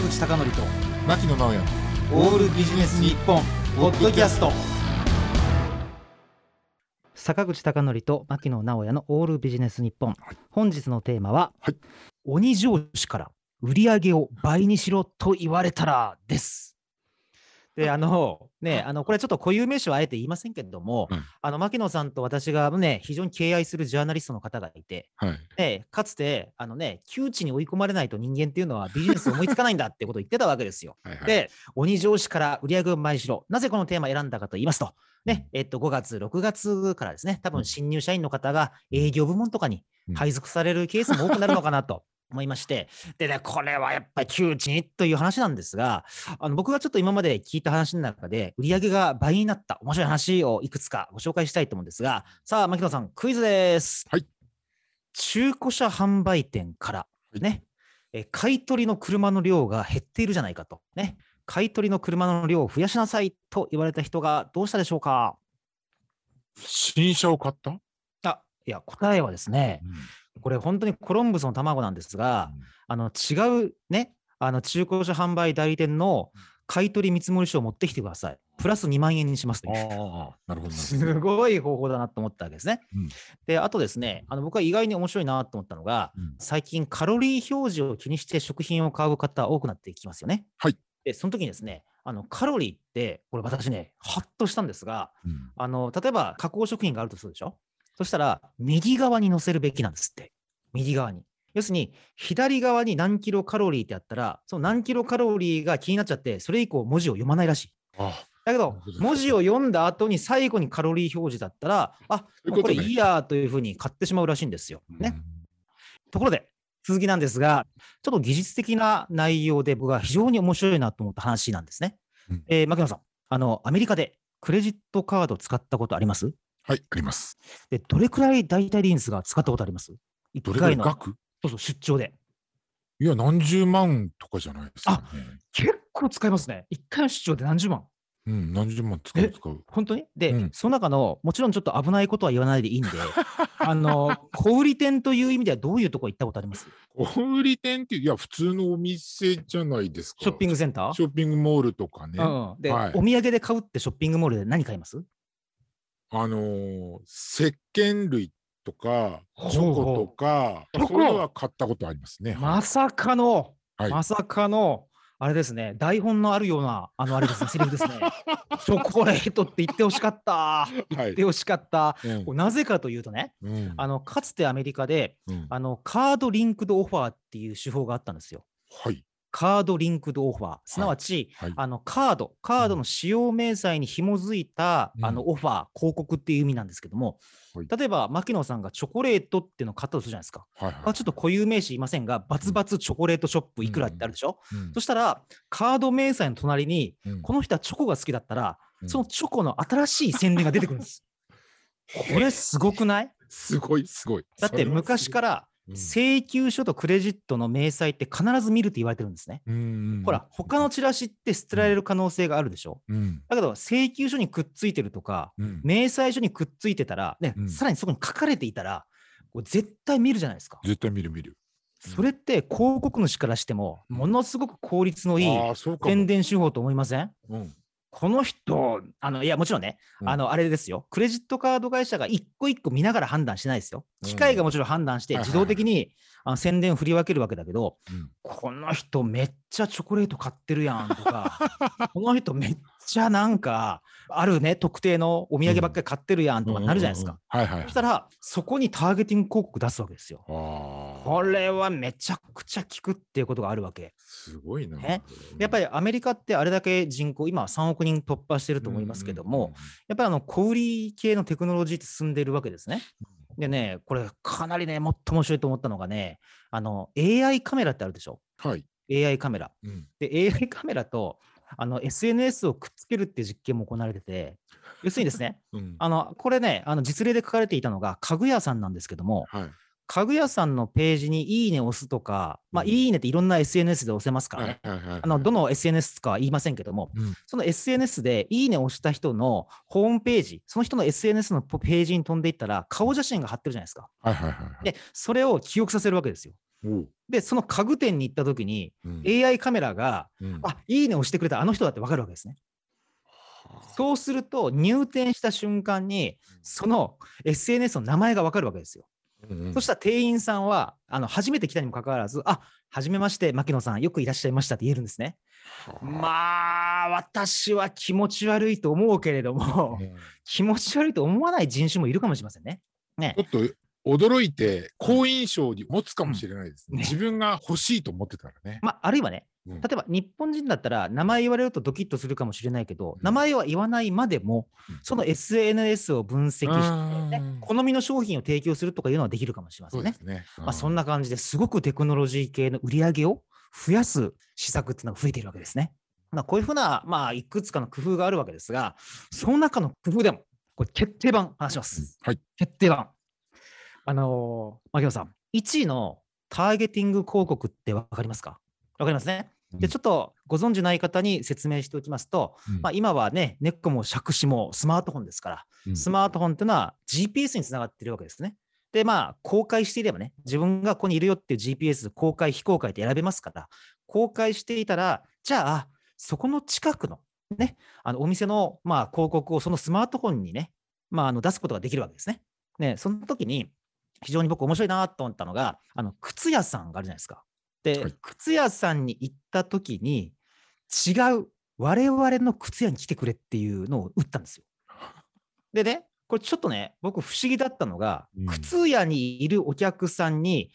坂口孝則と牧野直哉。オールビジネス日本ポッドキャスト。坂口孝則と牧野直哉のオールビジネス日本、はい。本日のテーマは、はい。鬼上司から売り上げを倍にしろと言われたらです。で、あの、ね、あの、これちょっと固有名詞はあえて言いませんけれども、うんあの、牧野さんと私がね、非常に敬愛するジャーナリストの方がいて、はいね、かつて、あのね、窮地に追い込まれないと人間っていうのはビジネス思いつかないんだってことを言ってたわけですよ。はいはいで、鬼上司から売り上げを倍にしろ。なぜこのテーマを選んだかと言いますと、ね、えっと、5月、6月からですね、多分新入社員の方が営業部門とかにうん配属されるケースも多くなるのかなと。思いまして。でね、これはやっぱり窮地にという話なんですが、あの僕がちょっと今まで聞いた話の中で、売り上げが倍になった面白い話をいくつかご紹介したいと思うんですが、さあ、牧野さん、クイズです。はい。中古車販売店から、いね、え買い取りの車の量が減っているじゃないかと。ね。買い取りの車の量を増やしなさいと言われた人がどうしたでしょうか？新車を買った、あ、いや、答えはですね、これ本当にコロンブスの卵なんですが、あの違うね、あの中古車販売代理店の買い取り見積書を持ってきてください。プラス2万円にしますという。ああなるほどすごい方法だなと思ったわけですね。うんで、あとですね、あの僕は意外に面白いなと思ったのが、うん最近カロリー表示を気にして食品を買う方多くなってきますよね。はい。で、その時にですね、あのカロリーって、これ私ね、ハッとしたんですが、うんあの例えば加工食品があるとするでしょ？そしたら、右側に載せるべきなんですって。右側に。要するに、左側に何キロカロリーってあったら、その何キロカロリーが気になっちゃって、それ以降文字を読まないらしい。あだけど文字を読んだ後に最後にカロリー表示だったら、あ、これいいやというふうに買ってしまうらしいんですよ。ね。ところで、続きなんですが、ちょっと技術的な内容で僕が非常に面白いなと思った話なんですね。うんえー牧野さん、あの、アメリカでクレジットカード使ったことあります？はいあります。で、どれくらい大体リンスが使ったことあります？一どれぐら回の、い？額？そうそう、出張で。いや何十万とかじゃないですか、ね、結構使いますね。一回の出張で何十万。うん何十万使えう使う。本当に？で、うん。その中の、もちろんちょっと危ないことは言わないでいいんで、あの、小売店という意味ではどういうとこ行ったことあります？小売店っていういや普通のお店じゃないですか。ショッピングセンター？ショッピングモールとかね、うんうん、で、はい。お土産で買うってショッピングモールで何買います？あのー石鹸類とかチョコとかチョコ。そういうのは買ったことありますね。まさかの、はい。まさかの、あれですね、台本のあるような、あの、あれですね、セリフですね。チョコレートって言ってほしかった。はい。言ってほしかった。うん。これなぜかというとね、うん。あの、かつてアメリカで、うん。あの、カードリンクドオファーっていう手法があったんですよ。はいカードリンクドオファー。すなわち、はい。あの、カード、カードの使用明細に紐づいた、うん。あの、オファー、広告っていう意味なんですけども、はい。例えば、牧野さんがチョコレートっていうのを買ったとするじゃないですか。はいはい。あちょっと固有名詞言いませんが、バツバツチョコレートショップいくらってあるでしょ、うん。そしたら、カード明細の隣に、うん。この人はチョコが好きだったら、うん。そのチョコの新しい宣伝が出てくるんです。これすごくない？すごいすごい。だって昔からら請求書とクレジットの明細って必ず見るって言われてるんですね。ほら、他のチラシって捨てられる可能性があるでしょ。うん。だけど、請求書にくっついてるとか、うん。明細書にくっついてたら、ねうん。さらにそこに書かれていたら、これ絶対見るじゃないですか。絶対見る。見る。それって広告主からしても、ものすごく効率のいい。宣伝手法と思いません？うんこの人、あの、いや、もちろんね、うんあの、あれですよ。クレジットカード会社が一個一個見ながら判断してないですよ。機械がもちろん判断して、自動的にあの宣伝を振り分けるわけだけど、うんこの人めっちゃチョコレート買ってるやんとか、この人めっちゃなんか、あるね、特定のお土産ばっかり買ってるやんとかなるじゃないですか。。そしたら、そこにターゲティング広告出すわけですよ。これはめちゃくちゃ効くっていうことがあるわけ。すごいな。ね？やっぱりりアメリカってあれだけ人口、今は3億人突破してると思いますけども、、やっぱりあの小売り系のテクノロジーって進んでいるわけですね。でね、これかなりね、もっと面白いと思ったのがね、あの AI カメラってあるでしょ？うんはい。?AI カメラ。うんで、AI カメラとあの SNS をくっつけるっていう実験も行われてて、要するにですね、うんあのこれね、あの実例で書かれていたのが家具屋さんなんですけども、はい。家具屋さんのページにいいねを押すとか、まあ、うんいいねっていろんな SNS で押せますからね。あのどの SNS かは言いませんけども、うんその SNS でいいねを押した人のホームページ、その人の SNS のページに飛んでいったら、顔写真が貼ってるじゃないですか。で、それを記憶させるわけですよ。で、その家具店に行った時に、うん AI カメラが、うんあいいねをしてくれたあの人だって分かるわけですね。そうすると、入店した瞬間に、その SNS の名前が分かるわけですよ。うんうんそしたら店員さんは、あの初めて来たにもかかわらず、あはじめまして、牧野さん、よくいらっしゃいましたって言えるんですね。まあ、私は気持ち悪いと思うけれども、うん気持ち悪いと思わない人種もいるかもしれませんね。ねちょっと驚いて好印象に持つかもしれないですね。うんね自分が欲しいと思ってたらね。まあ、あるいはね、うん例えば日本人だったら名前言われるとドキッとするかもしれないけど、うん名前は言わないまでも、うんその SNS を分析して、ねうん好みの商品を提供するとかいうのはできるかもしれませねそうんで。すね。まあ、そんな感じですごくテクノロジー系の売り上げを増やす施策っていうのが増えているわけですね。まあ、こういうふうな、まあ、いくつかの工夫があるわけですが、その中の工夫でも、これ決定版話します。はい。決定版。あのー、牧野さん、1位のターゲティング広告って分かりますか？分かりますね。で、うんちょっとご存じない方に説明しておきますと、うんまあ、今はね、猫も杓子もスマートフォンですから、うんスマートフォンっていうのは GPS につながっているわけですね。で、まあ、公開していればね、自分がここにいるよっていう GPS、公開、非公開って選べますから、公開していたら、じゃあ、そこの近くのね、あのお店の、まあ、広告をそのスマートフォンにね、まあ、あの出すことができるわけですね。ね、その時に、非常に僕面白いなと思ったのが、あの靴屋さんがあるじゃないですか。で、はい靴屋さんに行った時に、違う我々の靴屋に来てくれっていうのを打ったんですよ。でね、これちょっとね、僕不思議だったのが、うん靴屋にいるお客さんに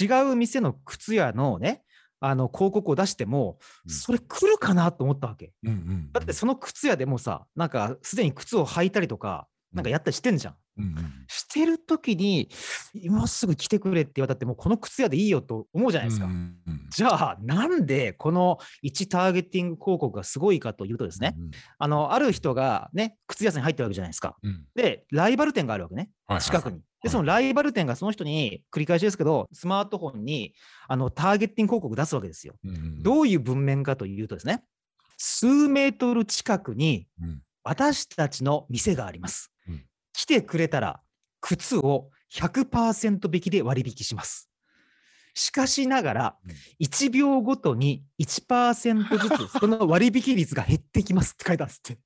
違う店の靴屋のね、あの広告を出しても、うんそれ来るかなと思ったわけ。うんうんだってその靴屋でもさ、なんかすでに靴を履いたりとか、なんかやったりしてんじゃん。うんうんしてる時に、今すぐ来てくれって言われたって、もうこの靴屋でいいよと思うじゃないですか。うんうんじゃあ、なんでこの1ターゲティング広告がすごいかというとですね、うんあの、ある人がね、靴屋さんに入ってるわけじゃないですか。うんで、ライバル店があるわけね、近くに。はで、いそのライバル店がその人に、繰り返しですけど、スマートフォンにあのターゲティング広告出すわけですよ。うんうんどういう文面かというとですね、数メートル近くにうん私たちの店があります。うん来てくれたら、靴を100%引きで割引します。しかしながら、うん1秒ごとに1%ずつ、その割引率が減ってきますって書いてあるんですって。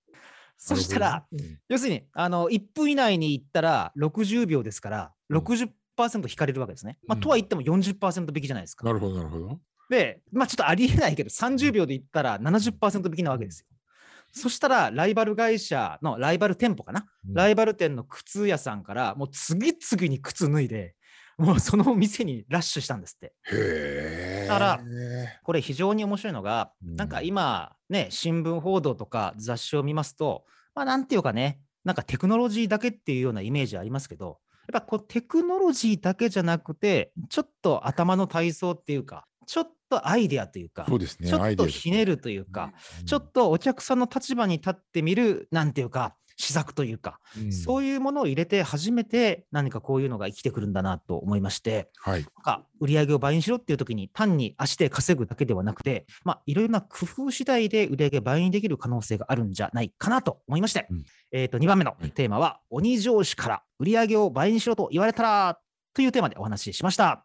そしたら、要するにあの1分以内に行ったら60秒ですから、うん60%引かれるわけですね。まあ、うんとは言っても40%引きじゃないですか。なるほどなるほど。で、まあ、ちょっとありえないけど、30秒で言ったら70%引きなわけですよ。そしたら、ライバル会社のライバル店舗かな、うんライバル店の靴屋さんから、もう次々に靴脱いで、もうその店にラッシュしたんですって。へえ。だからこれ非常に面白いのが、うんなんか今ね、新聞報道とか雑誌を見ますと、まあなんていうかね、なんかテクノロジーだけっていうようなイメージありますけど、やっぱこうテクノロジーだけじゃなくて、ちょっと頭の体操っていうか、ちょっとアイデアというか、そうですね。ちょっとひねるというか、うんちょっとお客さんの立場に立ってみる、なんていうか、施策というか、うんそういうものを入れて初めて何かこういうのが生きてくるんだなと思いまして、はい。なんか売り上げを倍にしろっていう時に単に足で稼ぐだけではなくて、まあ、いろいろな工夫次第で売り上げ倍にできる可能性があるんじゃないかなと思いまして、うんえー、と2番目のはいテーマは、鬼上司から売り上げを倍にしろと言われたらというテーマでお話ししました。